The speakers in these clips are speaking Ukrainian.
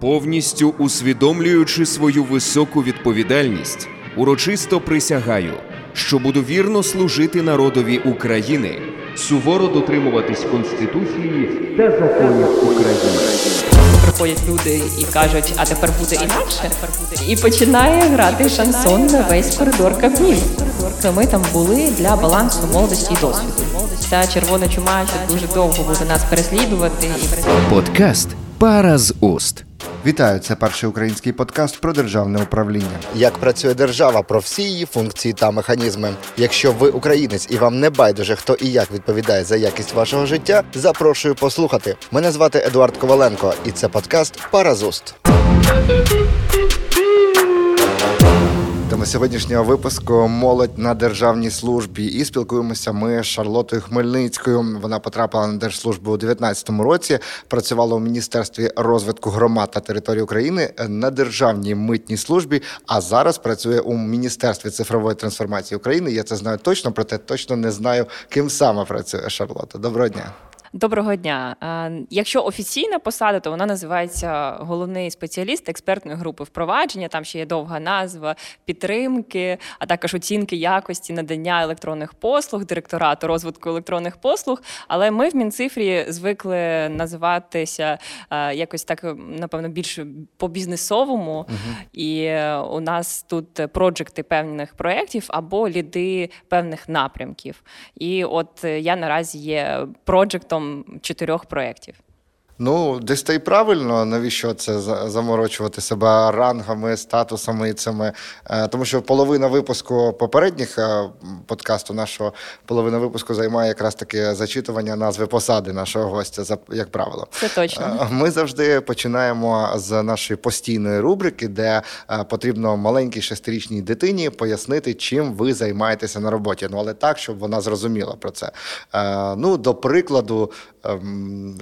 Повністю усвідомлюючи свою високу відповідальність, урочисто присягаю, що буду вірно служити народові України, суворо дотримуватись Конституції та законів України. Приходять люди і кажуть, а тепер буде інакше. І починає грати шансон на весь коридор Кабміну. Ми там були для балансу молодості і досвіду. Ця червона чума ще дуже довго буде нас переслідувати. Подкаст Пара з уст. Вітаю, це перший український подкаст про державне управління. Як працює держава про всі її функції та механізми. Якщо ви українець і вам не байдуже, хто і як відповідає за якість вашого життя, запрошую послухати. Мене звати Едуард Коваленко, і це подкаст Пара уст. Сьогоднішнього випуску молодь на державній службі. І спілкуємося ми з Шарлотою Хмельницькою. Вона потрапила на держслужбу у 2019 році. Працювала у міністерстві розвитку громад та території України на державній митній службі. А зараз працює у міністерстві цифрової трансформації України. Я це знаю точно, проте точно не знаю, ким саме працює Шарлота. Доброго дня. Доброго дня. Якщо офіційна посада, то вона називається головний спеціаліст експертної групи впровадження. Там ще є довга назва підтримки, а також оцінки якості надання електронних послуг, директорату розвитку електронних послуг. Але ми в Мінцифрі звикли називатися якось так, напевно, більш по бізнесовому. І е, у нас тут проджекти певних проєктів або ліди певних напрямків. І от е, я наразі є проджектом чотирьох проєктів. Ну, десь та й правильно, навіщо це заморочувати себе рангами, статусами і цими. Е, Тому що половина випуску попередніх е, подкасту нашого половина випуску займає якраз таки зачитування назви посади нашого гостя, як правило. Це точно. Е, Ми завжди починаємо з нашої постійної рубрики, де потрібно маленькій шестирічній дитині пояснити, чим ви займаєтеся на роботі. Ну але так, щоб вона зрозуміла про це. Ну, до прикладу,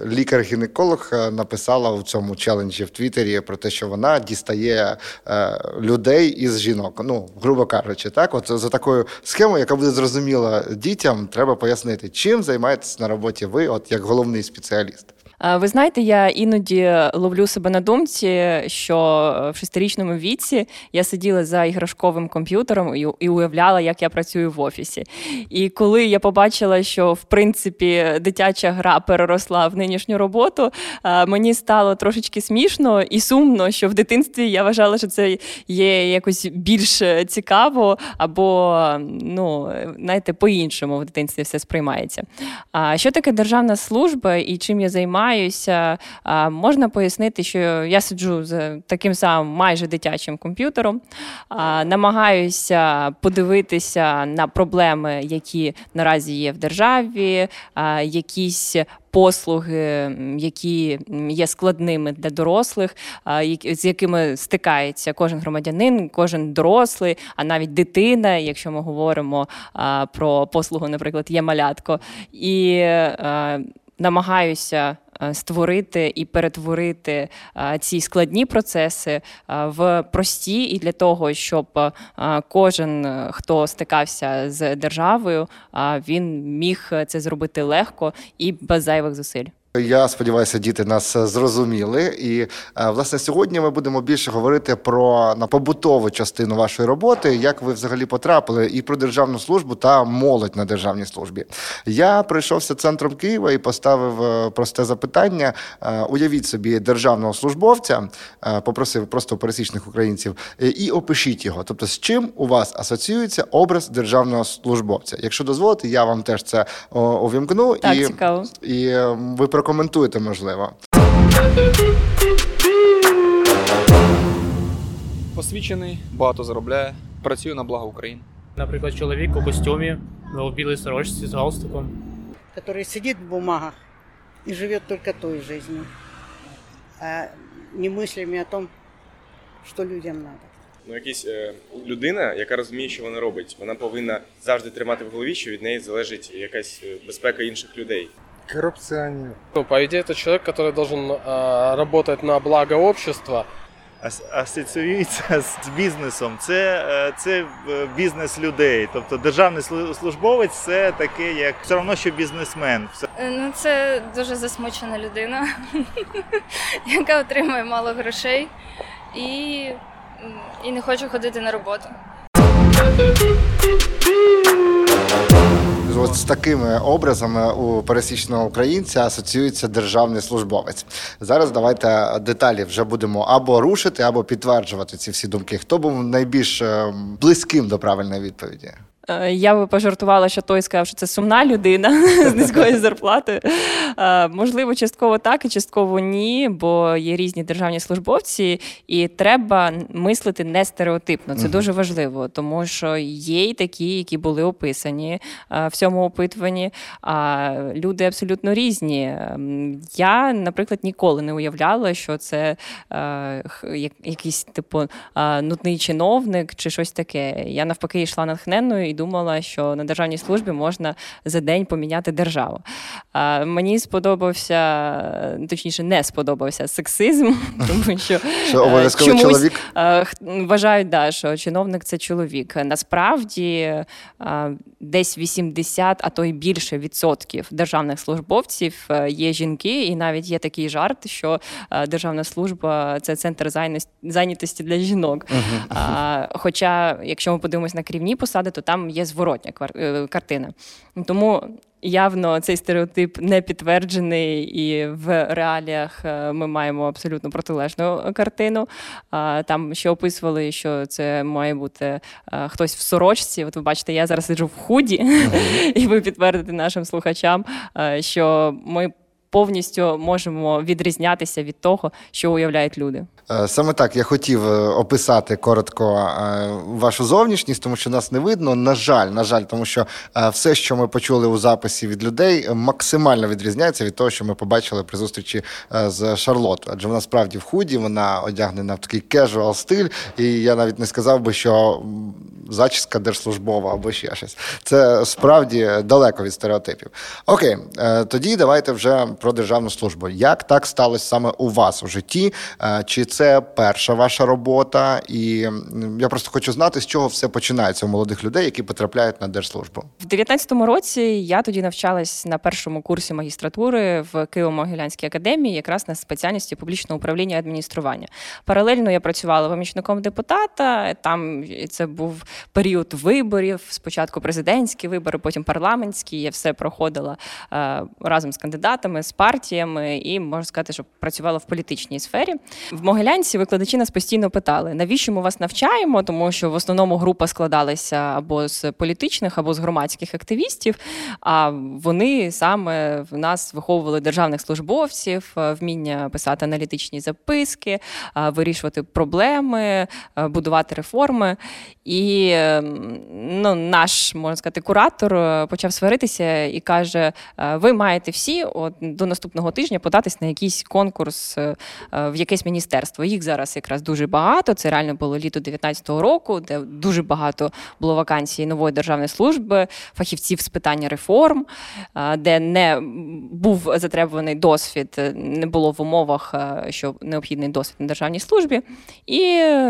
лікар-гінеколог е, написала у цьому челенджі в Твіттері про те, що вона дістає е, людей із жінок. Ну, грубо кажучи, так, от за такою схемою, яка буде зрозуміла дітям, треба пояснити, чим займаєтесь на роботі ви, от як головний спеціаліст. Ви знаєте, я іноді ловлю себе на думці, що в шестирічному віці я сиділа за іграшковим комп'ютером і, і уявляла, як я працюю в офісі. І коли я побачила, що в принципі дитяча гра переросла в нинішню роботу, мені стало трошечки смішно і сумно, що в дитинстві я вважала, що це є якось більш цікаво, або ну знаєте, по-іншому в дитинстві все сприймається. А що таке державна служба і чим я займаюся? А, Можна пояснити, що я сиджу з таким самим майже дитячим комп'ютером, а, намагаюся подивитися на проблеми, які наразі є в державі, а, якісь. Послуги, які є складними для дорослих, з якими стикається кожен громадянин, кожен дорослий, а навіть дитина, якщо ми говоримо про послугу, наприклад, є малятко, і е, намагаюся створити і перетворити е, ці складні процеси е, в прості, і для того, щоб е, кожен, е, хто стикався з державою, е, він міг це зробити легко і без зайвих зусиль. Я сподіваюся, діти нас зрозуміли. І е, власне сьогодні ми будемо більше говорити про на побутову частину вашої роботи, як ви взагалі потрапили, і про державну службу та молодь на державній службі. Я прийшовся центром Києва і поставив е, просте запитання: Е, уявіть собі державного службовця, попросив просто пересічних українців, і опишіть його. Тобто, з чим у вас асоціюється образ державного службовця? Якщо дозволите, я вам теж це увімкну Так, і, цікаво. і ви прокоментуєте, можливо. Освічений, багато заробляє, працює на благо України. Наприклад, чоловік у костюмі, в білій сорочці з галстуком. который сидит в бумагах и живет только той жизнью, а не мыслями о том, что людям надо. Ну, якась е, людина, яка розуміє, що вона робить, вона повинна завжди тримати в голові, що від неї залежить якась е, безпека інших людей Ну, по идее, это человек, который должен э, работать на благо общества, ас- асоціюється з бізнесом. Це, е, це е, бізнес людей. Тобто державний слу- службовець це таке, як все одно, що бізнесмен. Все Е, Ну, це дуже засмучена людина, яка отримує мало грошей і, м, і не хоче ходити на роботу. От з такими образами у пересічного українця асоціюється державний службовець. Зараз давайте деталі вже будемо або рушити, або підтверджувати ці всі думки. Хто був найбільш е, близьким до правильної відповіді? Е, Я би пожартувала, що той сказав, що це сумна людина з низькою зарплатою. Е, Можливо, частково так і частково ні, бо є різні державні службовці, і треба мислити не стереотипно. Це дуже важливо, тому що є й такі, які були описані е, в цьому опитуванні. А люди абсолютно різні. Ем, Я, наприклад, ніколи не уявляла, що це як- якийсь типу нудний чиновник чи щось таке. Я навпаки йшла натхненною і думала, що на державній службі можна за день поміняти державу. Е, Мені сподобався, точніше, не сподобався сексизм, тому що, е, чомусь, чоловік? е, вважають, да, що чиновник це чоловік. Насправді е, десь 80, а то й більше відсотків державних службовців є жінки, і навіть є такий жарт, що державна служба це центр зайнятості для жінок. А, хоча, якщо ми подивимось на керівні посади, то там є зворотня е, картина. Тому явно цей стереотип не підтверджений, і в реаліях е, ми маємо абсолютно протилежну картину. Там ще описували, що це має бути е, хтось в сорочці. От ви бачите, я зараз сиджу в худі, і ви підтвердите нашим слухачам, що ми. Повністю можемо відрізнятися від того, що уявляють люди. Е, Саме так я хотів е, описати коротко е, вашу зовнішність, тому що нас не видно. На жаль, на жаль, тому що все, що ми почули у записі від людей, максимально відрізняється від того, що ми побачили при зустрічі з Шарлотою. Адже вона справді в худі, вона одягнена в такий casual стиль, і я навіть не сказав би, що зачіска держслужбова або ще щось. Це справді далеко від стереотипів. Окей, е, тоді давайте вже про державну службу. Як так сталося саме у вас у житті? Е, Чи це перша ваша робота? І я просто хочу знати, з чого все починається у молодих людей, які потрапляють на держслужбу. В 19-му році я тоді навчалась на першому курсі магістратури в Києво-Могилянській академії, якраз на спеціальності публічного управління адміністрування. Паралельно я працювала помічником депутата. Там це був період виборів. Спочатку президентські вибори, потім парламентські. Я все проходила е, разом з кандидатами, з партіями, і можна сказати, що працювала в політичній сфері. В Могилянці викладачі нас постійно питали, навіщо ми вас навчаємо, тому що в основному група складалася або з політичних, або з громадських активістів. А вони саме в нас виховували державних службовців, е, вміння писати аналітичні записки, е, вирішувати проблеми, будувати реформи. І е, ну, наш можна сказати, куратор е, почав сваритися і каже: е, ви маєте всі от, до наступного тижня податись на якийсь конкурс е, в якесь міністерство. Їх зараз якраз дуже багато. Це реально було літо 19-го року, де дуже багато було вакансій нової державної служби, фахівців з питання реформ, де не був затребуваний досвід, не було в умовах, що необхідний досвід на державній службі. І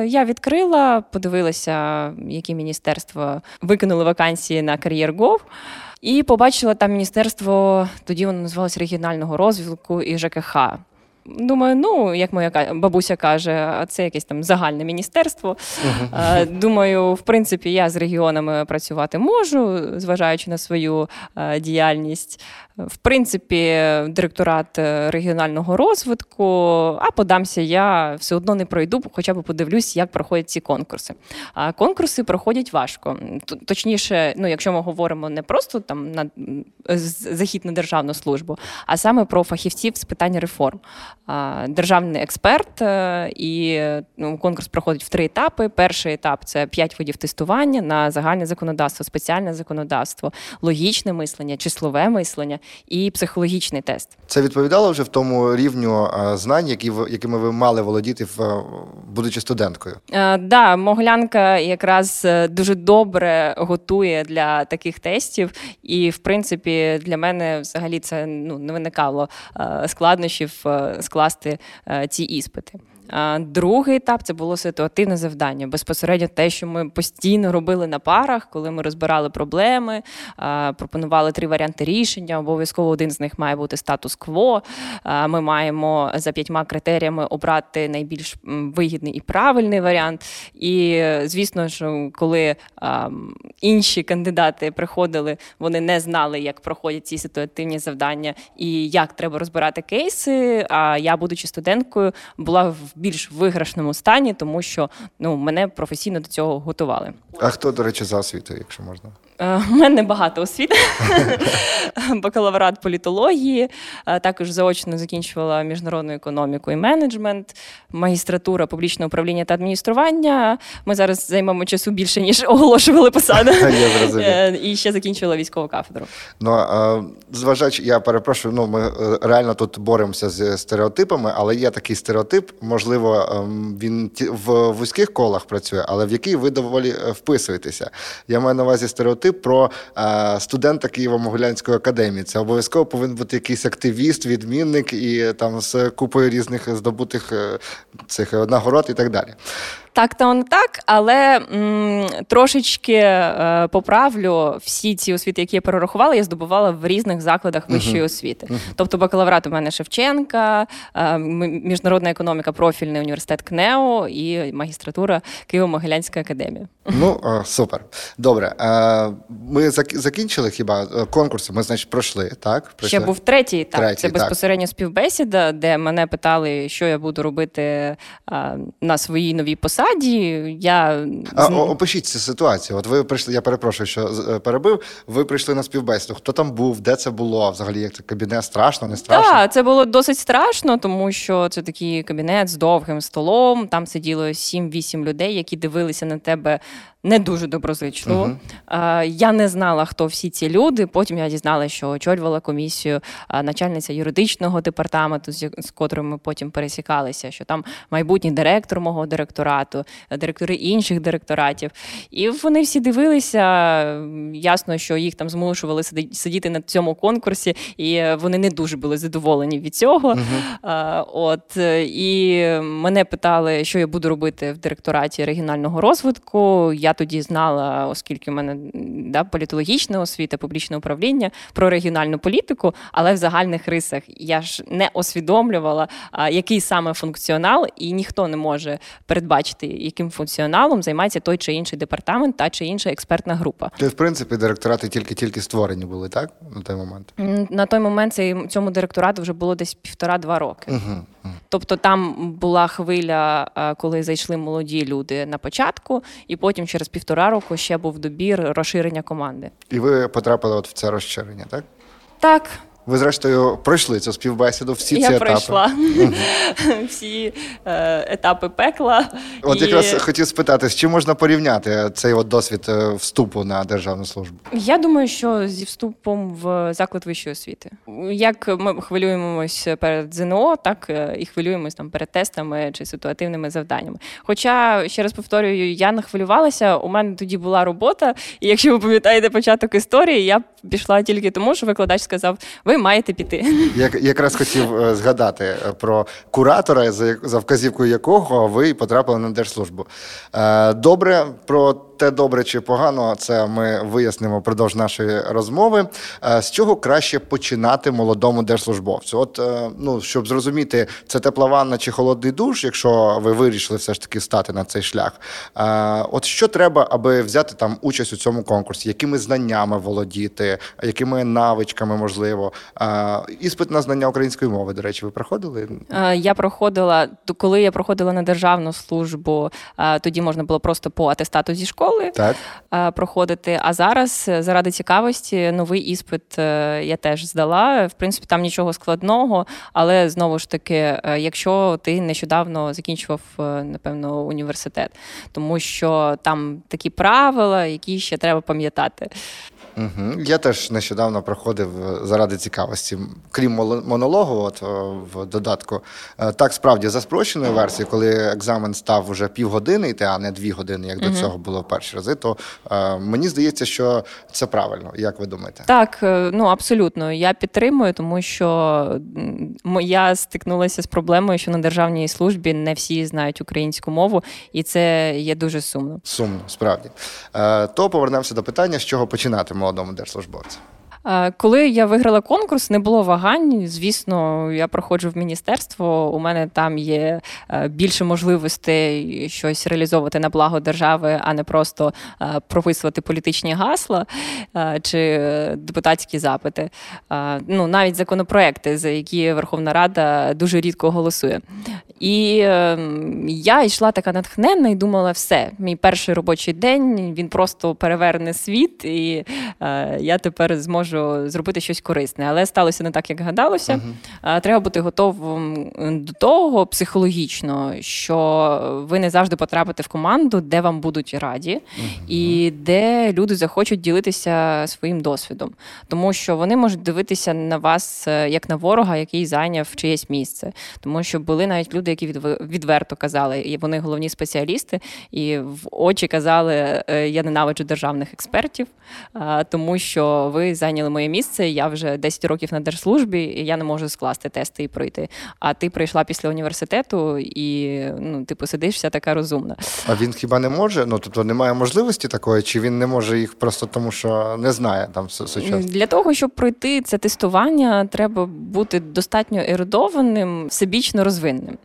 я відкрила, подивилася, які міністерства викинули вакансії на кар'єр.gov. І побачила там міністерство, тоді воно називалось регіонального розвитку і ЖКХ. Думаю, ну як моя бабуся каже, це якесь там загальне міністерство. Думаю, в принципі, я з регіонами працювати можу, зважаючи на свою діяльність. В принципі, директорат е, регіонального розвитку, а подамся я все одно не пройду, хоча б подивлюсь, як проходять ці конкурси. А конкурси проходять важко. Точніше, ну якщо ми говоримо не просто там на захід на державну службу, а саме про фахівців з питань реформ. Державний експерт, е, і ну, конкурс проходить в три етапи. Перший етап це п'ять видів тестування на загальне законодавство, спеціальне законодавство, логічне мислення, числове мислення і психологічний тест. Це відповідало вже в тому рівню е, знань, які якими ви мали володіти е, будучи студенткою? Е, да, Могилянка якраз дуже добре готує для таких тестів, і в принципі для мене взагалі це ну не виникало складнощів скласти е, ці іспити. Другий етап це було ситуативне завдання. Безпосередньо те, що ми постійно робили на парах, коли ми розбирали проблеми, пропонували три варіанти рішення. Обов'язково один з них має бути статус-кво. Ми маємо за п'ятьма критеріями обрати найбільш вигідний і правильний варіант. І звісно, що коли інші кандидати приходили, вони не знали, як проходять ці ситуативні завдання і як треба розбирати кейси. А я, будучи студенткою, була в більш виграшному стані, тому що ну мене професійно до цього готували. А хто, до речі, за освітою, якщо можна? Е, У мене багато освіти. Бакалаврат політології, е, також заочно закінчувала міжнародну економіку і менеджмент, магістратура публічного управління та адміністрування. Ми зараз займемо часу більше, ніж оголошували посади. Е, І ще закінчувала військову кафедру. Ну, зважаючи, я перепрошую, ну ми е, реально тут боремося з стереотипами, але є такий стереотип, можливо, ем, він в вузьких колах працює, але в який ви доволі е, вписуєтеся. Я маю на увазі стереотип про е, студента Києво-Могилянської академії. Це обов'язково повинен бути якийсь активіст, відмінник і там з купою різних здобутих е, цих е, нагород і так далі. Так, та он так, але м, трошечки е, поправлю всі ці освіти, які я перерахувала, я здобувала в різних закладах вищої освіти. Тобто бакалаврат у мене Шевченка, е, міжнародна економіка, профільний університет КНЕО і магістратура Києво-Могилянська академія. Ну, е, супер. Добре. Е, Ми закінчили хіба е, конкурси? Ми, значить, пройшли, так? Ще був третій етап. Третій, Це так. безпосередньо співбесіда, де мене питали, що я буду робити а, на своїй новій посаді. Я А, опишіть цю ситуацію. От ви прийшли, я перепрошую, що е, перебив. Ви прийшли на співбесіду. Хто там був, де це було? Взагалі, як це кабінет? Страшно, не страшно? Так, це було досить страшно, тому що це такий кабінет з довгим столом. Там сиділо 7-8 людей, які дивилися на тебе не дуже доброзичливо. Е, Я не знала, хто всі ці люди. Потім я дізналася, що очолювала комісію начальниця юридичного департаменту, з котрим ми потім пересікалися, що там майбутній директор мого директорату, директори інших директоратів. І вони всі дивилися. Ясно, що їх там змушували сидіти на цьому конкурсі, і вони не дуже були задоволені від цього. А, От і мене питали, що я буду робити в директораті регіонального розвитку. Я тоді знала, оскільки в мене да, політологічна освіта, публічне управління про регіональну політику, але в загальних рисах я ж не усвідомлювала, який саме функціонал, і ніхто не може передбачити, яким функціоналом займається той чи інший департамент та чи інша експертна група. То, в принципі, директорати тільки-тільки створені були, так? На той момент. На той момент цей- цьому директорату вже було десь півтора-два роки. Угу. Тобто там була хвиля, коли зайшли молоді люди на початку, і потім через півтора року ще був добір розширення команди. І ви потрапили от в це розширення, так? Так, Ви, зрештою, пройшли цю співбесіду, всі ці я етапи. пройшла всі е, етапи пекла. От і якраз хотів спитати, з чим можна порівняти цей от досвід е, вступу на державну службу? Я думаю, що зі вступом в заклад вищої освіти. Як ми хвилюємось перед ЗНО, так е, і хвилюємось там перед тестами чи ситуативними завданнями. Хоча, ще раз повторюю, я не хвилювалася, у мене тоді була робота, і якщо ви пам'ятаєте початок історії, я пішла тільки тому, що викладач сказав: ви маєте піти. Я якраз хотів е, згадати е, про куратора, за, вказівкою якого ви потрапили на держслужбу. Е, Добре, про те, добре чи погано, це ми вияснимо впродовж нашої розмови. Е, З чого краще починати молодому держслужбовцю? От, е, ну, щоб зрозуміти, це тепла ванна чи холодний душ, якщо ви вирішили все ж таки стати на цей шлях. Е, От що треба, аби взяти там участь у цьому конкурсі? Якими знаннями володіти, якими навичками можливо? Іспит на знання української мови, до речі, ви проходили? Я проходила, коли я проходила на державну службу, тоді можна було просто по атестату зі школи Так. е, проходити. А зараз, е, заради цікавості, новий іспит е, я теж здала. В принципі, там нічого складного, але знову ж таки, якщо ти нещодавно закінчував, напевно, університет, тому що там такі правила, які ще треба пам'ятати. Угу. Я теж нещодавно проходив е, заради цікавості. Крім монологу, от е, в додатку, е, так справді за спрощеною версією, коли екзамен став вже півгодини йти, а не дві години, як угу. до цього було в перші рази, то е, мені здається, що це правильно. Як ви думаєте? Так, ну абсолютно. Я підтримую, тому що я стикнулася з проблемою, що на державній службі не всі знають українську мову, і це є дуже сумно. Сумно, справді. Е, то повернемося до питання, з чого починати молодому держслужбовцю. Коли я виграла конкурс, не було вагань. Звісно, я проходжу в міністерство. У мене там є е, більше можливостей щось реалізовувати на благо держави, а не просто е, прописувати політичні гасла е, чи депутатські запити. Ну навіть законопроекти, за які Верховна Рада дуже рідко голосує. І ем, я йшла така натхненна і думала, все, мій перший робочий день він просто переверне світ, і я тепер зможу можу зробити щось корисне, але сталося не так, як гадалося. Uh-huh. Треба бути готовим до того психологічно, що ви не завжди потрапите в команду, де вам будуть раді, uh-huh. і де люди захочуть ділитися своїм досвідом, тому що вони можуть дивитися на вас е, як на ворога, який зайняв чиєсь місце, тому що були навіть люди, які відверто казали, і вони головні спеціалісти, і в очі казали: «Е, я ненавиджу державних експертів, тому що ви зайняли зайняли моє місце. Я вже 10 років на держслужбі, і я не можу скласти тести і пройти. А ти прийшла після університету і ну, типу, сидиш вся така розумна. А він хіба не може? Ну тобто немає можливості такої, чи він не може їх просто тому, що не знає там сучасно? Для того, щоб пройти це тестування, треба бути достатньо ерудованим, всебічно розвинним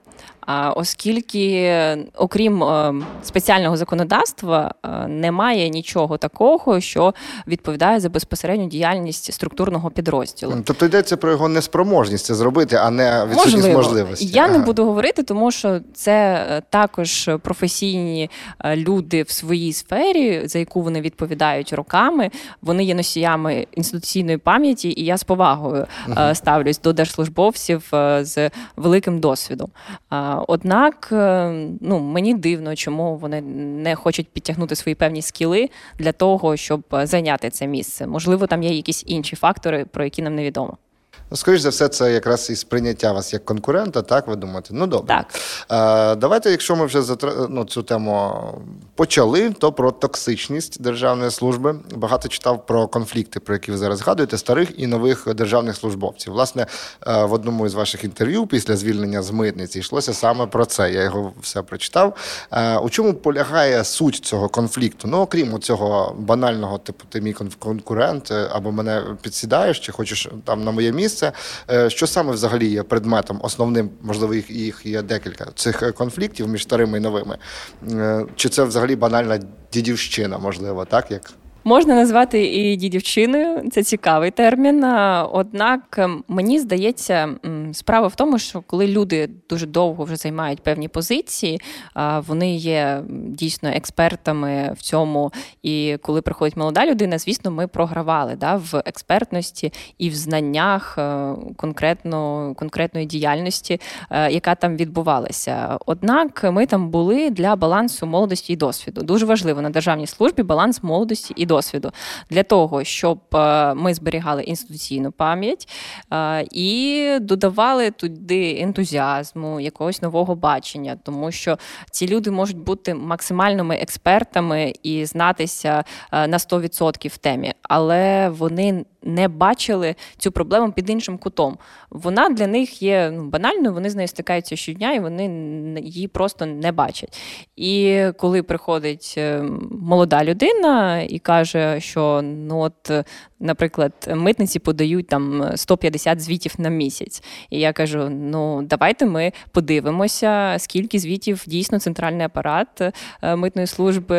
оскільки, окрім е, спеціального законодавства, е, немає нічого такого, що відповідає за безпосередню діяльність структурного підрозділу. Тобто йдеться про його неспроможність це зробити, а не відсутність Можливо. можливості. Я ага. не буду говорити, тому що це е, також професійні люди в своїй сфері, за яку вони відповідають роками. Вони є носіями інституційної пам'яті, і я з повагою ага. ставлюсь до держслужбовців з великим досвідом. Однак е, ну, мені дивно, чому вони не хочуть підтягнути свої певні скіли для того, щоб зайняти це місце. Можливо, там є якісь інші фактори, про які нам невідомо. Ну, скоріш за все, це якраз і сприйняття вас як конкурента, так ви думаєте? Ну добре. Так. Е, Давайте, якщо ми вже ну, цю тему почали, то про токсичність державної служби. Багато читав про конфлікти, про які ви зараз згадуєте, старих і нових державних службовців. Власне, е, в одному із ваших інтерв'ю після звільнення з митниці йшлося саме про це. Я його все прочитав. Е, У чому полягає суть цього конфлікту? Ну, окрім цього банального, типу, ти мій конкурент, е, або мене підсідаєш, чи хочеш там на моє місце місце. Е, що саме взагалі є предметом основним, можливо, їх їх є декілька цих конфліктів між старими і новими? Е, чи це взагалі банальна дідівщина, можливо, так як? Можна назвати і дідівчиною, це цікавий термін. Однак ем, мені здається, справа в тому, що коли люди дуже довго вже займають певні позиції, вони є дійсно експертами в цьому. І коли приходить молода людина, звісно, ми програвали да, в експертності і в знаннях е, конкретно, конкретної діяльності, е, яка там відбувалася. Однак ми там були для балансу молодості і досвіду. Дуже важливо на державній службі баланс молодості і досвіду для того, щоб е, ми зберігали інституційну пам'ять е, і додавали туди ентузіазму, якогось нового бачення, тому що ці люди можуть бути максимальними експертами і знатися е, на 100% в темі, але вони не бачили цю проблему під іншим кутом. Вона для них є ну, банальною, вони з нею стикаються щодня, і вони її просто не бачать. І коли приходить молода людина і каже, що ну от, наприклад, митниці подають там 150 звітів на місяць. І я кажу: ну давайте ми подивимося, скільки звітів дійсно центральний апарат е, митної служби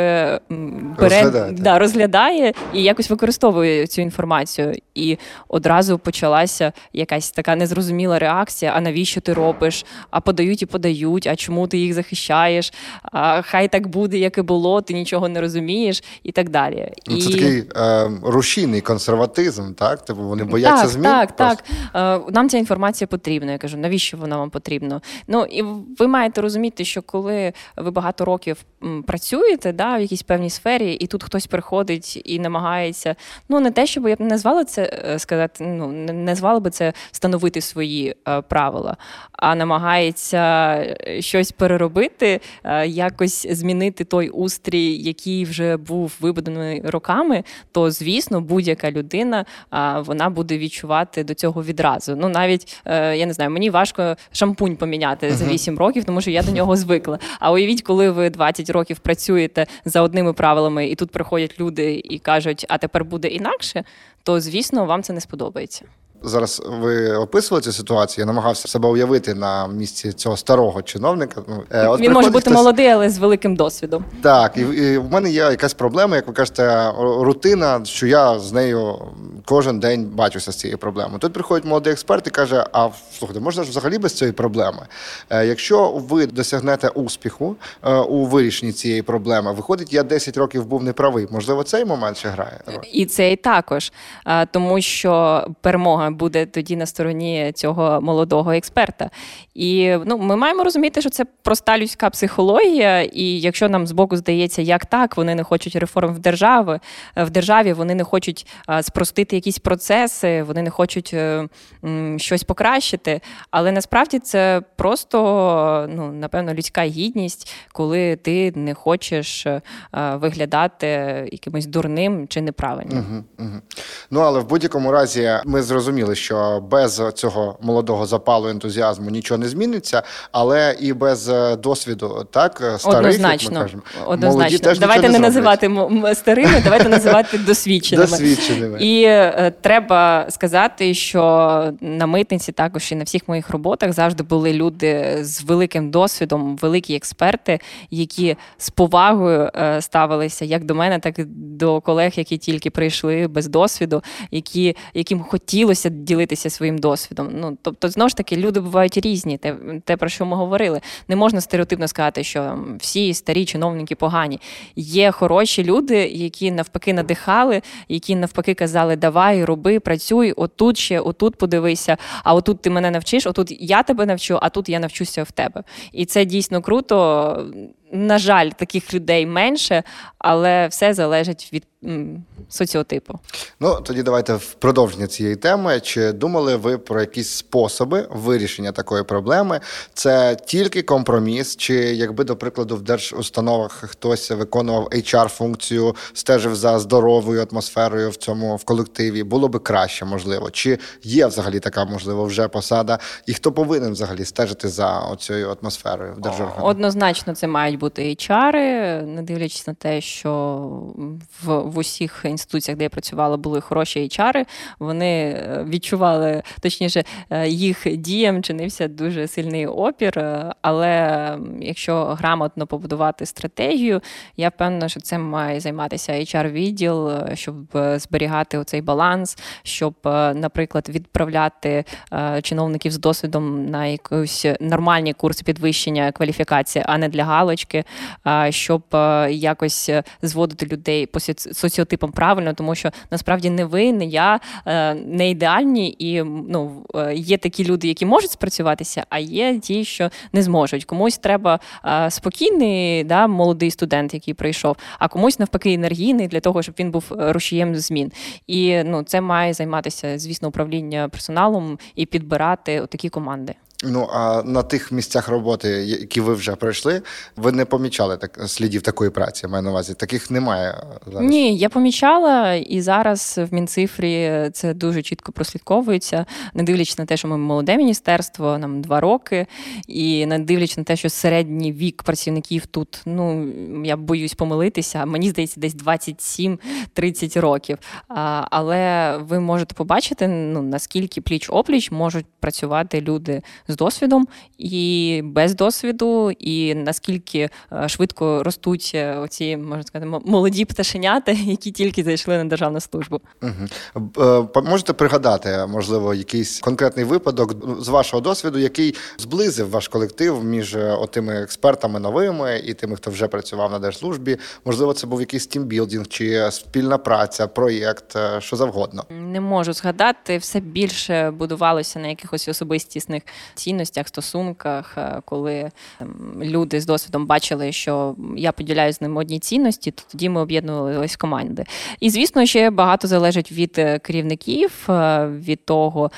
бере, розглядає. Да, розглядає і якось використовує цю інформацію. І одразу почалася якась така незрозуміла реакція: а навіщо ти робиш? А подають і подають, а чому ти їх захищаєш? А Хай так буде, як і було, ти нічого не розумієш, і так далі. Ну, і... Це такий е, рушійний консерватизм, так? Типу вони бояться так, змін. Так, просто. так. Е, Нам ця інформація потрібна. Я кажу, навіщо вона вам потрібна? Ну і ви маєте розуміти, що коли ви багато років працюєте да, в якійсь певній сфері, і тут хтось приходить і намагається, ну не те, щоб я б не назвала це сказати, ну не звала би це встановити свої е, правила, а намагається е, щось переробити, е, якось змінити той устрій, який вже був вибудований роками, то звісно, будь-яка людина вона буде відчувати до цього відразу. Ну навіть е, я не знаю, мені важко шампунь поміняти за 8 років, тому що я до нього звикла. А уявіть, коли ви 20 років працюєте за одними правилами, і тут приходять люди і кажуть, а тепер буде інакше, то звісно вам це не сподобається. Зараз ви описували цю ситуацію. Я намагався себе уявити на місці цього старого чиновника. Ну, е, от Він може бути хтось- молодий, але з великим досвідом. Так, і, і в мене є якась проблема, як ви кажете, рутина, що я з нею кожен день бачуся з цією проблемою. Тут приходить молодий експерт і каже: а слухайте, можна ж взагалі без цієї проблеми? Е, якщо ви досягнете успіху е, у вирішенні цієї проблеми, виходить, я 10 років був неправий. Можливо, цей момент ще грає? І це і також, тому що перемога буде тоді на стороні цього молодого експерта. І ну, ми маємо розуміти, що це проста людська психологія, і якщо нам збоку здається, як так, вони не хочуть реформ в державі, в державі вони не хочуть спростити якісь процеси, вони не хочуть е, щось покращити. Але насправді це просто ну, напевно людська гідність, коли ти не хочеш е, виглядати якимось дурним чи неправильним. Угу, угу. Ну але в будь-якому разі ми зрозуміли, що без цього молодого запалу ентузіазму нічого не зміниться, але і без е, досвіду, так е, старих, Однозначно, як ми кажемо, молоді теж давайте не, не називати старими, давайте називати досвідченими. Досвідченими. І е, треба сказати, що на митниці також і на всіх моїх роботах завжди були люди з великим досвідом, великі експерти, які з повагою е, ставилися як до мене, так і до колег, які тільки прийшли без досвіду, які, яким хотілося ділитися своїм досвідом. Ну тобто, знову ж таки, люди бувають різні. Те, те про що ми говорили. Не можна стереотипно сказати, що всі старі чиновники погані. Є хороші люди, які навпаки надихали, які навпаки казали, давай, роби, працюй, отут ще, отут подивися, а отут ти мене навчиш, отут я тебе навчу, а тут я навчуся в тебе. І це дійсно круто. На жаль, таких людей менше, але все залежить від соціотипу. Ну тоді давайте в продовження цієї теми. Чи думали ви про якісь способи вирішення такої проблеми? Це тільки компроміс, чи якби, до прикладу, в держустановах хтось виконував HR-функцію, стежив за здоровою атмосферою в цьому в колективі, було би краще, можливо. Чи є взагалі така можливо вже посада? І хто повинен взагалі стежити за оцією атмосферою в держорганах? Однозначно, це мають бути HR, не дивлячись на те, що в, в усіх інституціях, де я працювала, були хороші HR, Вони е, відчували, точніше, е, їх діям чинився дуже сильний опір. е, Але якщо грамотно побудувати стратегію, я впевнена, що цим має займатися HR-відділ, е, щоб зберігати оцей баланс, щоб, наприклад, відправляти чиновників з досвідом на якусь нормальні курси підвищення кваліфікації, а не для галочки, щоб якось зводити людей по соці- соціотипам правильно, тому що насправді не ви, не я е, не ідеальні, і ну, е, є такі люди, які можуть спрацюватися, а є ті, що не зможуть. Комусь треба е, спокійний, да, молодий студент, який прийшов, а комусь навпаки енергійний для того, щоб він був рушієм змін. І ну, це має займатися, звісно, управління персоналом і підбирати такі команди. Ну а на тих місцях роботи, які ви вже пройшли, ви не помічали так слідів такої праці. Маю на увазі. Таких немає зараз. Ні, я помічала, і зараз в Мінцифрі це дуже чітко прослідковується, не дивлячись на те, що ми молоде міністерство, нам два роки, і не дивлячись на те, що середній вік працівників тут, ну я боюсь помилитися, мені здається, десь 27-30 років. А, але ви можете побачити, ну наскільки пліч опліч можуть працювати люди з досвідом і без досвіду, і наскільки е, швидко ростуть е, оці можна сказати, молоді пташенята, які тільки зайшли на державну службу. Угу. Можете пригадати, можливо, якийсь конкретний випадок з вашого досвіду, який зблизив ваш колектив між отими експертами новими і тими, хто вже працював на держслужбі? Можливо, це був якийсь тімбілдинг чи спільна праця, проєкт, що завгодно. Не можу згадати, все більше будувалося на якихось особистісних цінностях, стосунках, е, коли люди з досвідом бачили, що я поділяю з ними одні цінності, то тоді ми об'єднувалися команди. І звісно, ще багато залежить від е, керівників, е, від того,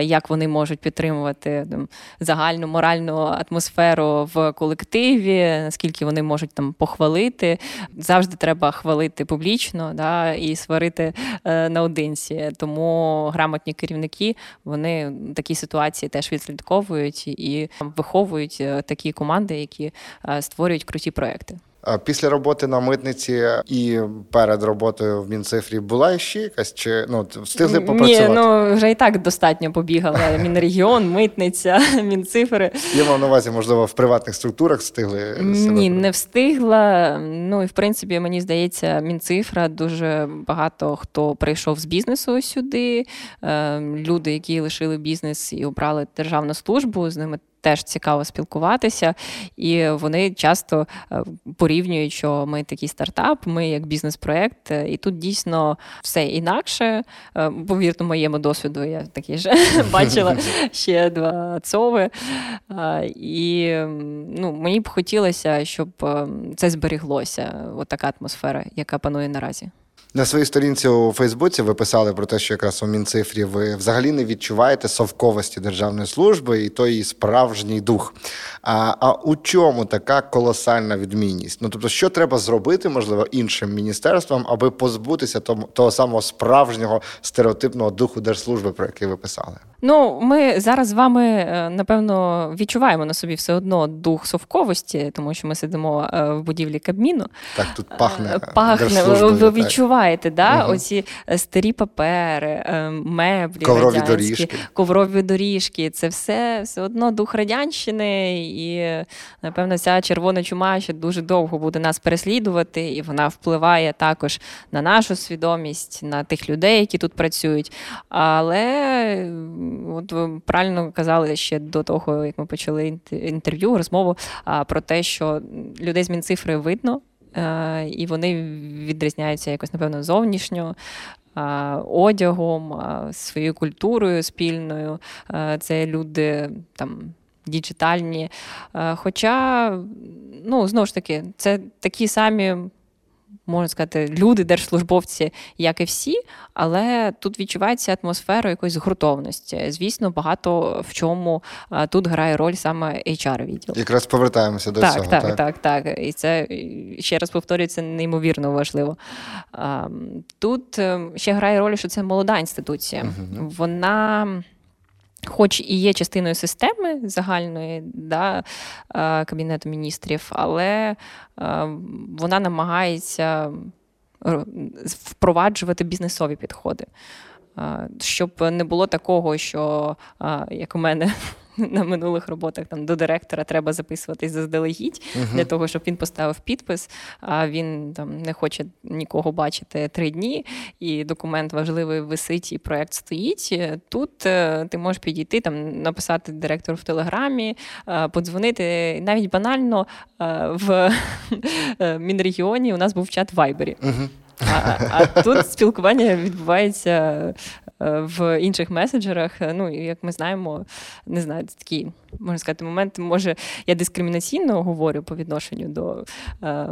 як вони можуть підтримувати там, загальну моральну атмосферу в колективі, наскільки вони можуть там похвалити. Завжди треба хвалити публічно да, і сварити наодинці. Тому грамотні керівники вони такі ситуації теж відслідковують і виховують е, такі команди, які е, створюють круті проекти. Після роботи на митниці і перед роботою в Мінцифрі була ще якась чи ну встигли попрацювати? Ні, ну вже і так достатньо побігала. Мінрегіон, митниця, мінцифри. Я мав на увазі, можливо, в приватних структурах встигли ні, не встигла. Ну і в принципі, мені здається, мінцифра дуже багато хто прийшов з бізнесу сюди. Ем, люди, які лишили бізнес і обрали державну службу, з ними теж цікаво спілкуватися, і вони часто е, порівнюють, що ми такий стартап, ми як бізнес-проект, е, і тут дійсно все інакше. Е, повірно, моєму досвіду я такий же бачила ще два цови. І ну, мені б хотілося, щоб це зберіглося, от така атмосфера, яка панує наразі. На своїй сторінці у Фейсбуці ви писали про те, що якраз у Мінцифрі ви взагалі не відчуваєте совковості державної служби і той її справжній дух. А а у чому така колосальна відмінність? Ну тобто, що треба зробити, можливо, іншим міністерствам, аби позбутися того, того самого справжнього стереотипного духу держслужби, про який ви писали? Ну, ми зараз з вами е, напевно відчуваємо на собі все одно дух совковості, тому що ми сидимо е, в будівлі Кабміну. Так, тут пахне. Пахне, ви відчуваєте, да? Угу. оці старі папери, меблі, коврові доріжки. коврові доріжки. Це все все одно дух радянщини, і напевно ця червона чума ще дуже довго буде нас переслідувати, і вона впливає також на нашу свідомість, на тих людей, які тут працюють. Але от ви правильно казали ще до того, як ми почали інтерв'ю, розмову про те, що людей з Мінцифри видно, е, і вони відрізняються якось, напевно, зовнішньо. Одягом, своєю культурою спільною, це люди там діджитальні. Хоча, ну, знову ж таки, це такі самі можна сказати, люди, держслужбовці, як і всі, але тут відчувається атмосфера якоїсь згуртовності. Звісно, багато в чому тут грає роль саме hr відділ. Якраз повертаємося до так, цього. Так, так, так, так. І це ще раз повторюю, це неймовірно важливо. Тут ем, ще грає роль, що це молода інституція. Угу. Вона хоч і є частиною системи загальної да, е, Кабінету міністрів, але е, вона намагається впроваджувати бізнесові підходи. Е, щоб не було такого, що як у мене на минулих роботах там до директора треба записуватись заздалегідь uh-huh. для того, щоб він поставив підпис. А він там не хоче нікого бачити три дні, і документ важливий висить, і проект стоїть. Тут е, ти можеш підійти, там написати директору в телеграмі, е, подзвонити. Навіть банально е, в Мінрегіоні у нас був чат в Вайбері. Uh-huh. А а тут спілкування відбувається в інших меседжерах. Ну, як ми знаємо, не знаю, такий, можна сказати, момент, може, я дискримінаційно говорю по відношенню до е,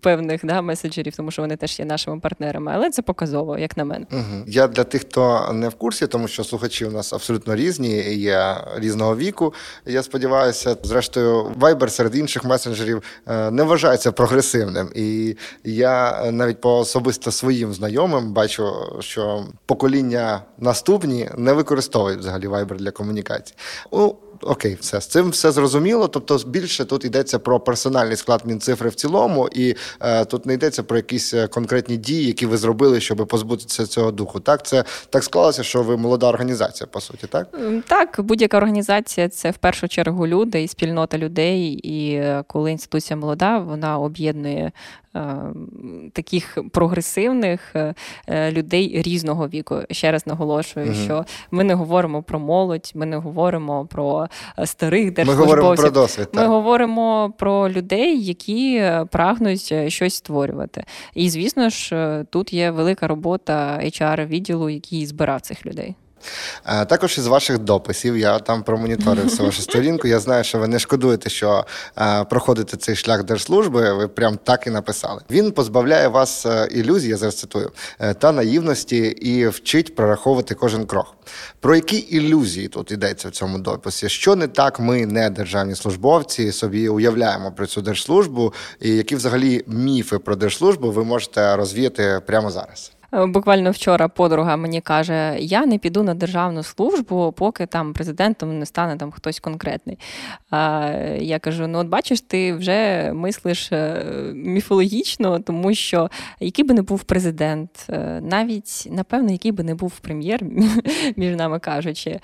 певних да, меседжерів, тому що вони теж є нашими партнерами, але це показово, як на мене. Угу. Я для тих, хто не в курсі, тому що слухачі у нас абсолютно різні, є різного віку. Я сподіваюся, зрештою, Viber серед інших месенджерів е, не вважається прогресивним. І я навіть по особисто своїм знайомим бачу, що покоління наступні не використовують взагалі Viber для комунікації. У окей, все з цим все зрозуміло. Тобто, більше тут йдеться про персональний склад мінцифри в цілому, і е, тут не йдеться про якісь е, конкретні дії, які ви зробили, щоб позбутися цього духу. Так, це так склалося, що ви молода організація, по суті, так? Так, будь-яка організація це в першу чергу люди і спільнота людей. І е, коли інституція молода, вона об'єднує таких прогресивних е, е, людей різного віку. Ще раз наголошую, угу. що ми не говоримо про молодь, ми не говоримо про старих держслужбовців. Ми говоримо про досвід. Ми говоримо про людей, які прагнуть щось створювати. І звісно ж, тут є велика робота hr відділу, який збирав цих людей. Е, також із ваших дописів я там промоніторив вашу сторінку. Я знаю, що ви не шкодуєте, що е, проходите цей шлях держслужби. Ви прям так і написали. Він позбавляє вас е, ілюзій, я зараз цитую, та наївності і вчить прораховувати кожен крок. Про які ілюзії тут йдеться в цьому дописі? Що не так, ми, не державні службовці, собі уявляємо про цю держслужбу, і які взагалі міфи про держслужбу ви можете розвіяти прямо зараз? Е, буквально вчора подруга мені каже: я не піду на державну службу, поки там президентом не стане там хтось конкретний. Я кажу: ну, от бачиш, ти вже мислиш е, міфологічно, тому що який би не був президент, е, навіть напевно, який би не був прем'єр, між нами кажучи,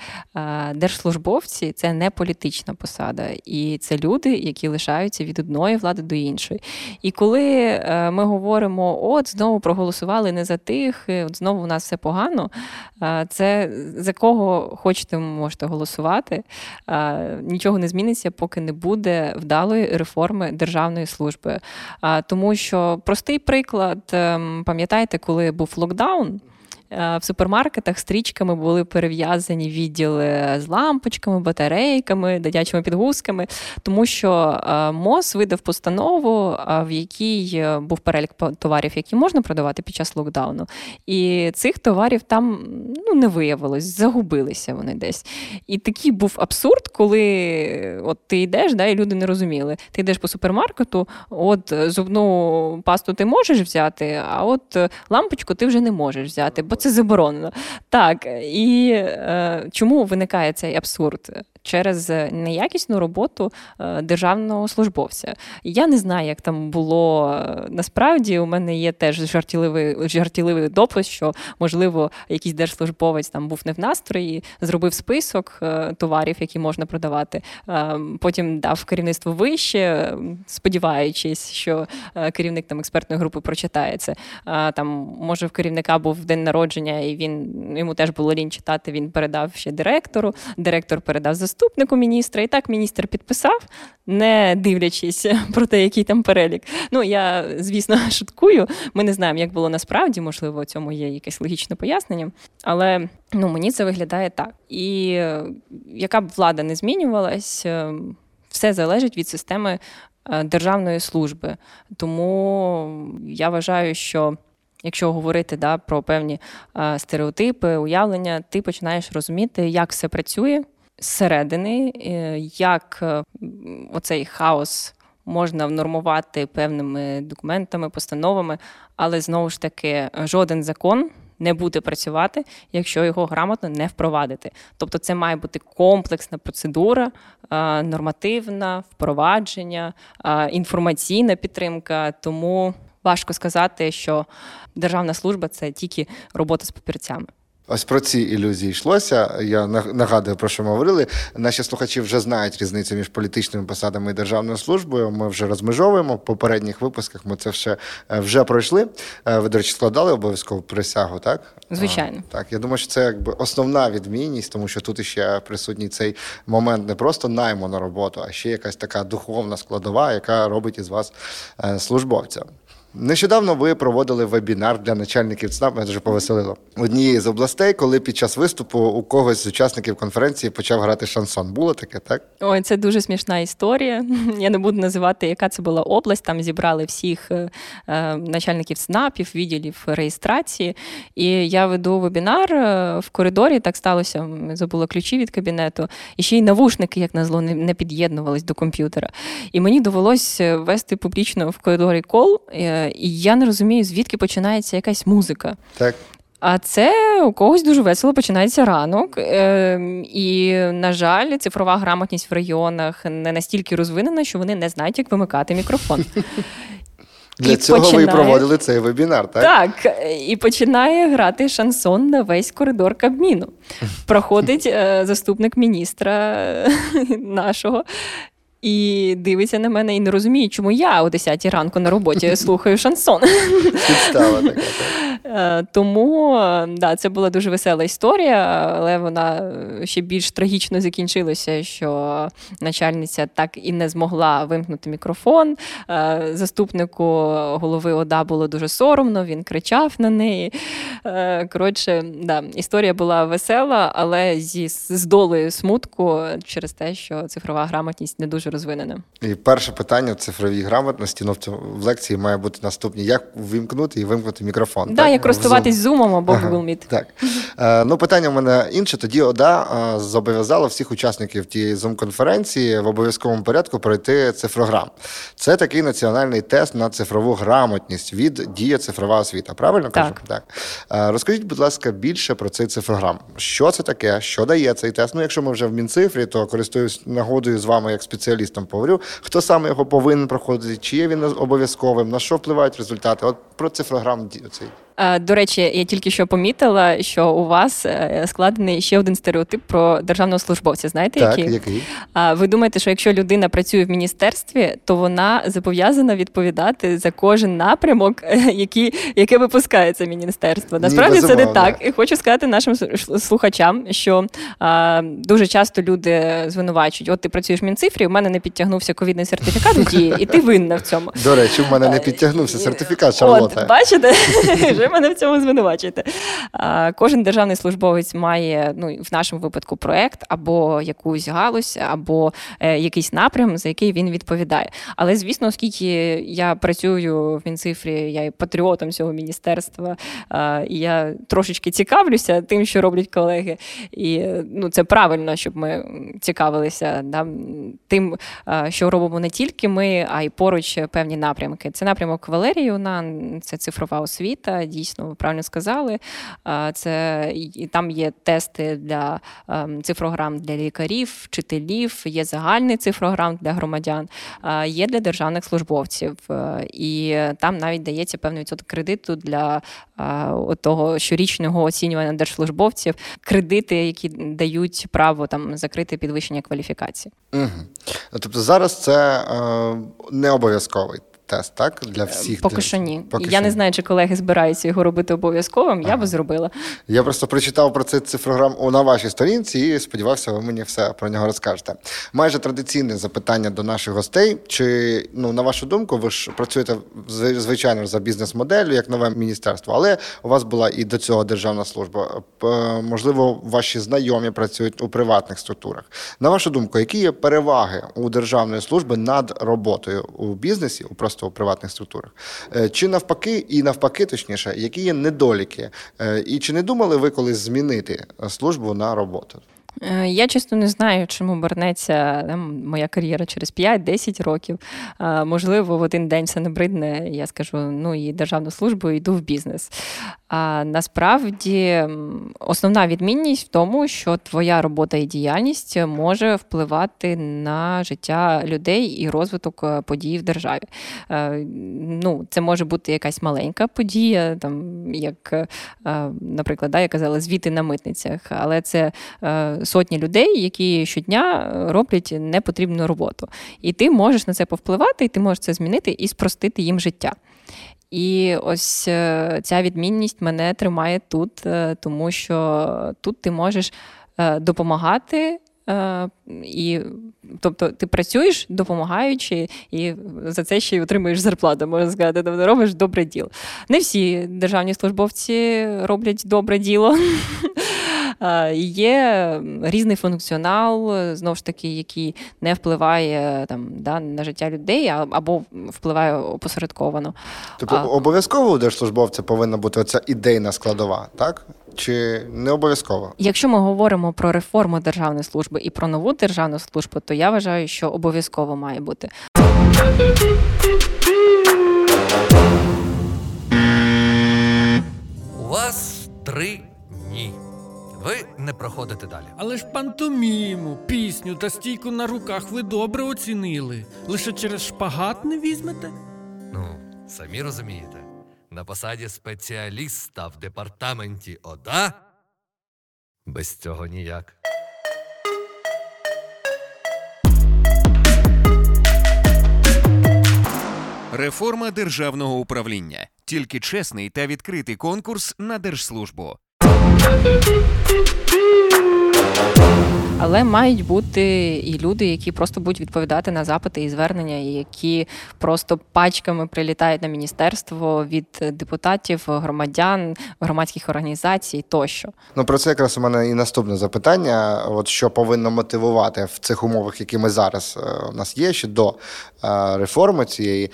держслужбовці це не політична посада, і це люди, які лишаються від одної влади до іншої. І коли ми говоримо, от знову проголосували не за тих тих, от знову у нас все погано. Це за кого хочете, можете голосувати. Нічого не зміниться, поки не буде вдалої реформи державної служби. Тому що простий приклад, ем, пам'ятаєте, коли був локдаун. Е, в супермаркетах стрічками були перев'язані відділи з лампочками, батарейками, дитячими підгузками, тому що е, МОЗ видав постанову, в якій е, був перелік товарів, які можна продавати під час локдауну. І цих товарів там ну, не виявилось, загубилися вони десь. І такий був абсурд, коли от ти йдеш, да, і люди не розуміли. Ти йдеш по супермаркету, от зубну пасту ти можеш взяти, а от лампочку ти вже не можеш взяти. бо це заборонено. Так, і е, чому виникає цей абсурд? Через неякісну роботу е, державного службовця. Я не знаю, як там було е, насправді. У мене є теж жартівливий жартівливий допис, що можливо якийсь держслужбовець там був не в настрої, зробив список е, товарів, які можна продавати. Потім дав керівництво вище, сподіваючись, що керівник там експертної групи прочитає це. Там може в керівника був день народження, і він йому теж було лінь читати. Він передав ще директору. Директор передав заступнику міністра, і так міністр підписав, не дивлячись про те, який там перелік. Ну я, звісно, шуткую. Ми не знаємо, як було насправді, можливо, цьому є якесь логічне пояснення. Але ну, мені це виглядає так. І е, яка б влада не змінювалась, е, все залежить від системи е, державної служби. Тому я вважаю, що. Якщо говорити да, про певні а, стереотипи, уявлення, ти починаєш розуміти, як все працює, зсередини, е, як е, оцей хаос можна внормувати певними документами, постановами, але знову ж таки жоден закон. Не буде працювати, якщо його грамотно не впровадити. Тобто, це має бути комплексна процедура, е, нормативна впровадження, інформаційна підтримка. Тому важко сказати, що державна служба це тільки робота з папірцями. Ось про ці ілюзії йшлося. Я нагадую, про що ми говорили. Наші слухачі вже знають різницю між політичними посадами і державною службою. Ми вже розмежовуємо в попередніх випусках. Ми це все вже пройшли. Е, ви, до речі, складали обов'язково присягу, так? Звичайно, так. Я думаю, що це якби основна відмінність, тому що тут іще присутній цей момент не просто найму на роботу, а ще якась така духовна складова, яка робить із вас е, службовця. Нещодавно ви проводили вебінар для начальників ЦНАП, мене дуже повеселило однієї з областей, коли під час виступу у когось з учасників конференції почав грати шансон. Було таке, так? Ой, це дуже смішна історія. Я не буду називати, яка це була область. Там зібрали всіх е, е начальників ЦНАПів, відділів реєстрації. І я веду вебінар е, в коридорі. Так сталося. Забула ключі від кабінету. І ще й навушники, як назло, не, під'єднувались до комп'ютера. І мені довелось е, вести публічно в коридорі кол. І я не розумію, звідки починається якась музика. Так. А це у когось дуже весело починається ранок. Е, І, на жаль, цифрова грамотність в районах не настільки розвинена, що вони не знають, як вимикати мікрофон. Для І цього ви і проводили цей вебінар, так? Так, і починає грати шансон на весь коридор Кабміну. Проходить е, заступник міністра нашого. І дивиться на мене і не розуміє, чому я о 10 ранку на роботі слухаю шансон. Підстава така. так. Е, Тому да, це була дуже весела історія, але вона ще більш трагічно закінчилася, що начальниця так і не змогла вимкнути мікрофон. Е, Заступнику голови ОДА було дуже соромно, він кричав на неї. Е, Коротше, да, історія була весела, але зі з долею смутку через те, що цифрова грамотність не дуже розвинена. І перше питання в цифровій грамотності ну, в, лекції має бути наступні: як вимкнути і вимкнути мікрофон. Да, так? як користуватись Zoom. Zoom або Ага, Google Meet. Так. Е, ну, питання в мене інше. Тоді ОДА е, зобов'язала всіх учасників тієї Zoom-конференції в обов'язковому порядку пройти цифрограм. Це такий національний тест на цифрову грамотність від дія цифрова освіта. Правильно кажу? Так. Е, розкажіть, будь ласка, більше про цей цифрограм. Що це таке? Що дає цей тест? Ну, якщо ми вже в Мінцифрі, то користуюсь нагодою з вами як спеціалістом поговорю. Хто саме його повинен проходити? Чи є він обов'язковим? На що впливають результати? От про цифрограм цей. Е, До речі, я тільки що помітила, що у вас е, складений ще один стереотип про державного службовця. Знаєте, Так, який? який? Ви думаєте, що якщо людина працює в міністерстві, то вона зобов'язана відповідати за кожен напрямок, е, який, яке випускається міністерство? Насправді це не так. І хочу сказати нашим слухачам, що а, дуже часто люди звинувачують: от ти працюєш в мінцифрі, у мене не підтягнувся ковідний сертифікат в дії, і ти винна в цьому. До речі, в мене не підтягнувся сертифікат Шарлота. От, бачите, мене в цьому звинувачуєте. Кожен державний службовець має ну, в нашому випадку проект або якусь галузь, або е, якийсь напрям, за який він відповідає. Але звісно, оскільки я працюю в Мінцифрі, я є патріотом цього міністерства, і я трошечки цікавлюся тим, що роблять колеги. І ну, це правильно, щоб ми цікавилися да, тим, що робимо не тільки ми, а й поруч певні напрямки. Це напрямок Валерії Унан, це цифрова освіта. Дійсно, ви правильно сказали. Це і там є тести для ем, цифрограм для лікарів, вчителів, є загальний цифрограм для громадян, є для державних службовців. Е, І там навіть дається певний відсоток кредиту для того щорічного оцінювання держслужбовців, кредити, які дають право там закрити підвищення кваліфікації. Угу. Тобто зараз це е, не обов'язковий тест, так? Для всіх. Е, Поки для... що ні. Поки я що не знаю, чи колеги збираються його робити обов'язковим. Я би зробила. Я просто прочитав про цей цифрограм на вашій сторінці і сподівався, ви мені все про нього розкажете. Майже традиційне запитання до наших гостей. Чи ну на вашу думку, ви ж працюєте звичайно за бізнес-моделлю, як нове міністерство, але у вас була і до цього державна служба. Можливо, ваші знайомі працюють у приватних структурах. На вашу думку, які є переваги у державної служби над роботою у бізнесі, у просто у приватних структурах? Е, Чи навпаки, і навпаки, точніше, які є недоліки? Е, І чи не думали ви колись змінити е, службу на роботу? Е, Я чесно не знаю, чому обернеться там, моя кар'єра через 5-10 років. Е, Можливо, в один день все набридне, я скажу, ну і державну службу, йду в бізнес. А насправді основна відмінність в тому, що твоя робота і діяльність може впливати на життя людей і розвиток е, подій в державі. Ну, це може бути якась маленька подія, там як, наприклад, да, я казала, звіти на митницях, але це сотні людей, які щодня е, роблять непотрібну роботу. І ти можеш на це повпливати, і ти можеш це змінити і спростити їм життя. І ось е, ця відмінність мене тримає тут, е, тому що тут ти можеш допомагати. І, тобто ти працюєш, допомагаючи, і за це ще й отримуєш зарплату, можна сказати, тобто робиш добре діло. Не всі державні службовці роблять добре діло. Е, Є різний функціонал, е, знову ж таки, який не впливає там, да, на життя людей або впливає опосередковано. Тобто А- обов'язково у держслужбовця повинна бути оця ідейна складова, так? Чи не обов'язково? Якщо ми говоримо про реформу державної служби і про нову державну службу, то я вважаю, що обов'язково має бути. У вас Три. Ви не проходите далі. Але ж пантоміму, пісню та стійку на руках ви добре оцінили. Лише через шпагат не візьмете? Ну, самі розумієте, на посаді спеціаліста в департаменті ОДА без цього ніяк. Реформа державного управління. Тільки чесний та відкритий конкурс на держслужбу. Thank you. Але мають бути і люди, які просто будуть відповідати на запити і звернення, і які просто пачками прилітають на міністерство від депутатів, громадян, громадських організацій тощо. Ну про це якраз у мене і наступне запитання: от що повинно мотивувати в цих умовах, які ми зараз е, у нас є, ще до е, реформи цієї, е,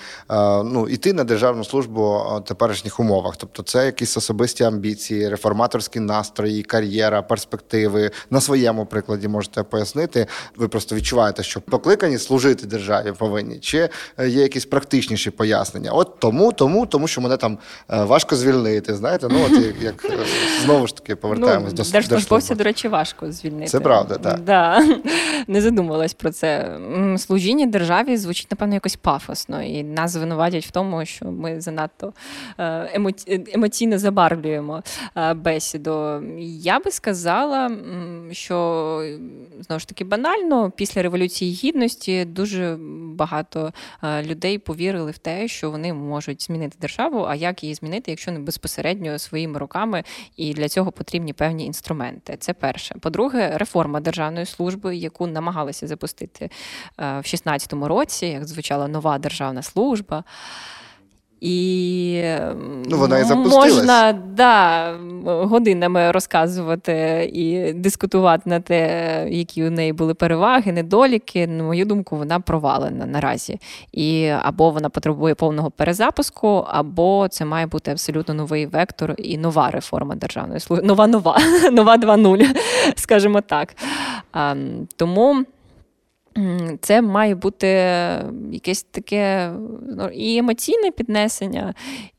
ну іти на державну службу в теперішніх умовах. Тобто, це якісь особисті амбіції, реформаторські настрої, кар'єра, перспективи на своєму прикладі можете пояснити. Ви просто відчуваєте, що покликані служити державі повинні, чи є якісь практичніші пояснення? От тому, тому, тому що мене там важко звільнити. Знаєте, ну от як, як знову ж таки повертаємось ну, до держслужбовця, до речі, важко звільнити. Це правда, так. Да. Не задумалась про це. Служіння державі звучить, напевно, якось пафосно, і нас звинуватять в тому, що ми занадто емоційно забарвлюємо бесіду. Я би сказала, що знову ж таки банально після революції гідності дуже багато людей повірили в те, що вони можуть змінити державу. А як її змінити, якщо не безпосередньо своїми руками, і для цього потрібні певні інструменти. Це перше. По-друге, реформа державної служби, яку намагалися запустити в 2016 році, як звучала нова державна служба. І ну, вона і запустилась. можна да, годинами розказувати і дискутувати на те, які у неї були переваги, недоліки. На мою думку, вона провалена наразі. І або вона потребує повного перезапуску, або це має бути абсолютно новий вектор і нова реформа державної служби. Нова нова, нова 2.0, скажімо так. А, Тому. Це має бути якесь таке ну, і емоційне піднесення,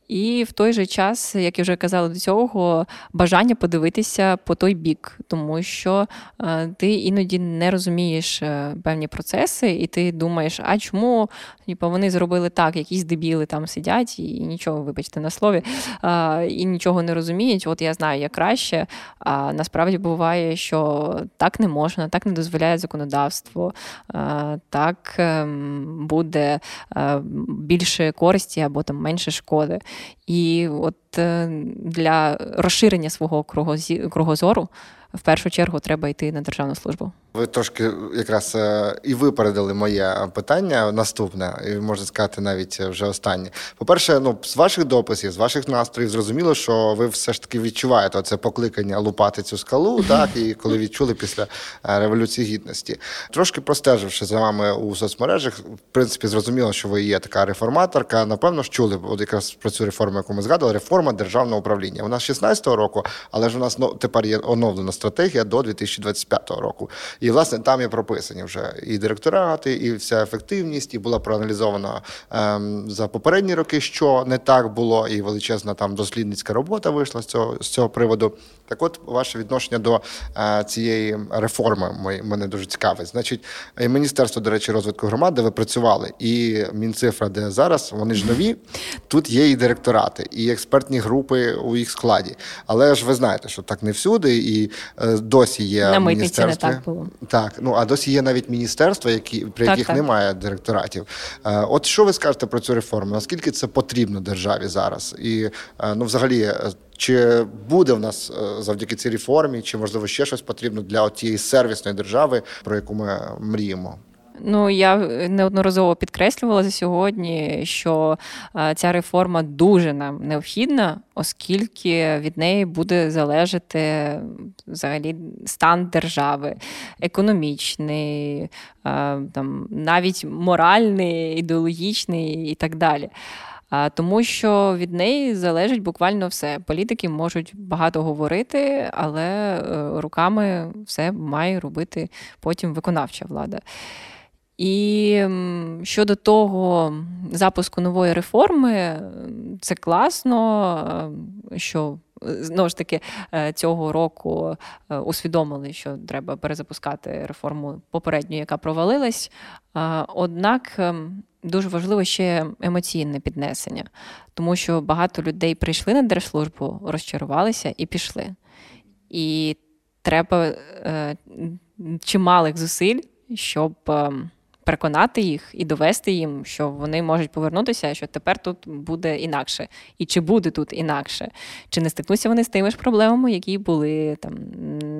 і в той же час, як я вже казала до цього, бажання подивитися по той бік, тому що е, ти іноді не розумієш е, певні процеси, і ти думаєш, а чому типу, вони зробили так, якісь дебіли там сидять і нічого, вибачте, на слові, е, і нічого не розуміють. От я знаю, як краще. А насправді буває, що так не можна, так не дозволяє законодавство, так ем, буде більше користі або там менше шкоди. І от е, для розширення свого кругозору в першу чергу треба йти на державну службу. Ви трошки якраз е, і випередили моє питання наступне, і можна сказати, навіть вже останнє. По-перше, ну з ваших дописів, з ваших настроїв, зрозуміло, що ви все ж таки відчуваєте це покликання лупати цю скалу, так і коли відчули після е, революції гідності. Трошки простеживши за вами у соцмережах, в принципі, зрозуміло, що ви є така реформаторка. Напевно, ж чули от якраз про цю реформу, яку ми згадували, реформа державного управління. Вона з 16-го року, але ж у нас ну, тепер є оновлена стратегія до 2025 року. І власне там є прописані вже і директорати, і вся ефективність, і була проаналізована ем, за попередні роки, що не так було, і величезна там дослідницька робота вийшла з цього з цього приводу. Так, от ваше відношення до е, цієї реформи мене дуже цікавить. Значить, міністерство, до речі, розвитку громад, де ви працювали, і мінцифра, де зараз вони ж нові. Тут є і директорати, і експертні групи у їх складі. Але ж ви знаєте, що так не всюди, і досі є на не так було. Так, ну а досі є навіть міністерства, які при так, яких так. немає директоратів. Е, от що ви скажете про цю реформу? Наскільки це потрібно державі зараз? І е, ну, взагалі, е, чи буде в нас завдяки цій реформі, чи можливо ще щось потрібно для тієї сервісної держави, про яку ми мріємо? Ну я неодноразово підкреслювала за сьогодні, що ця реформа дуже нам необхідна, оскільки від неї буде залежати взагалі стан держави, економічний, там навіть моральний, ідеологічний і так далі. Тому що від неї залежить буквально все. Політики можуть багато говорити, але е, руками все має робити потім виконавча влада. І щодо того запуску нової реформи, це класно, що знову ж таки е, цього року е, усвідомили, що треба перезапускати реформу попередню, яка провалилась. Е, Однак ем, дуже важливо ще емоційне піднесення, тому що багато людей прийшли на держслужбу, розчарувалися і пішли. І треба е, чималих зусиль, щоб ем, переконати їх і довести їм, що вони можуть повернутися, що тепер тут буде інакше. І чи буде тут інакше? Чи не стикнуться вони з тими ж проблемами, які були там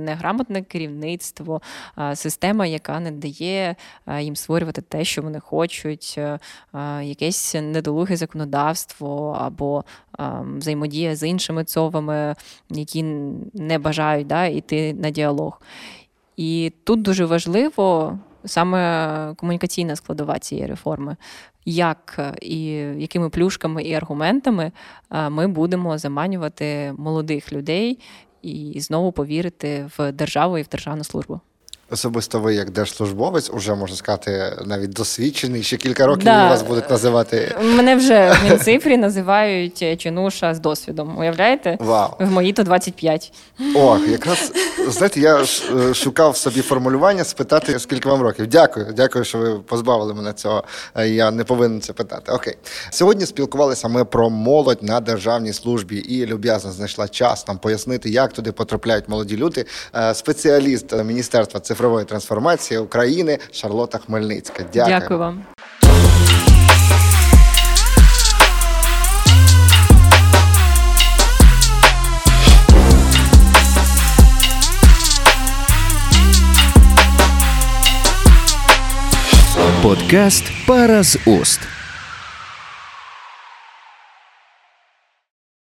неграмотне керівництво, система, яка не дає їм створювати те, що вони хочуть, якесь недолуге законодавство або взаємодія з іншими цовами, які не бажають да, йти на діалог. І тут дуже важливо саме комунікаційна складова цієї реформи. Як е, і якими плюшками і аргументами е, ми будемо заманювати молодих людей і знову повірити в державу і в державну службу. Особисто ви, як держслужбовець, уже можна сказати, навіть досвідчений. Ще кілька років Да. вас будуть називати. Мене вже в Мінцифрі називають е, чинуша з досвідом. Уявляєте? Вау. В мої то 25. О, якраз знаєте, я е, шукав собі формулювання спитати, скільки вам років. Дякую, дякую, що ви позбавили мене цього. Е, Я не повинен це питати. Окей, сьогодні спілкувалися ми про молодь на державній службі і люб'язно знайшла час нам пояснити, як туди потрапляють молоді люди. Спеціаліст Міністерства цифрової трансформації України Шарлота Хмельницька. Дякую. Дякую вам. Подкаст Пара з уст.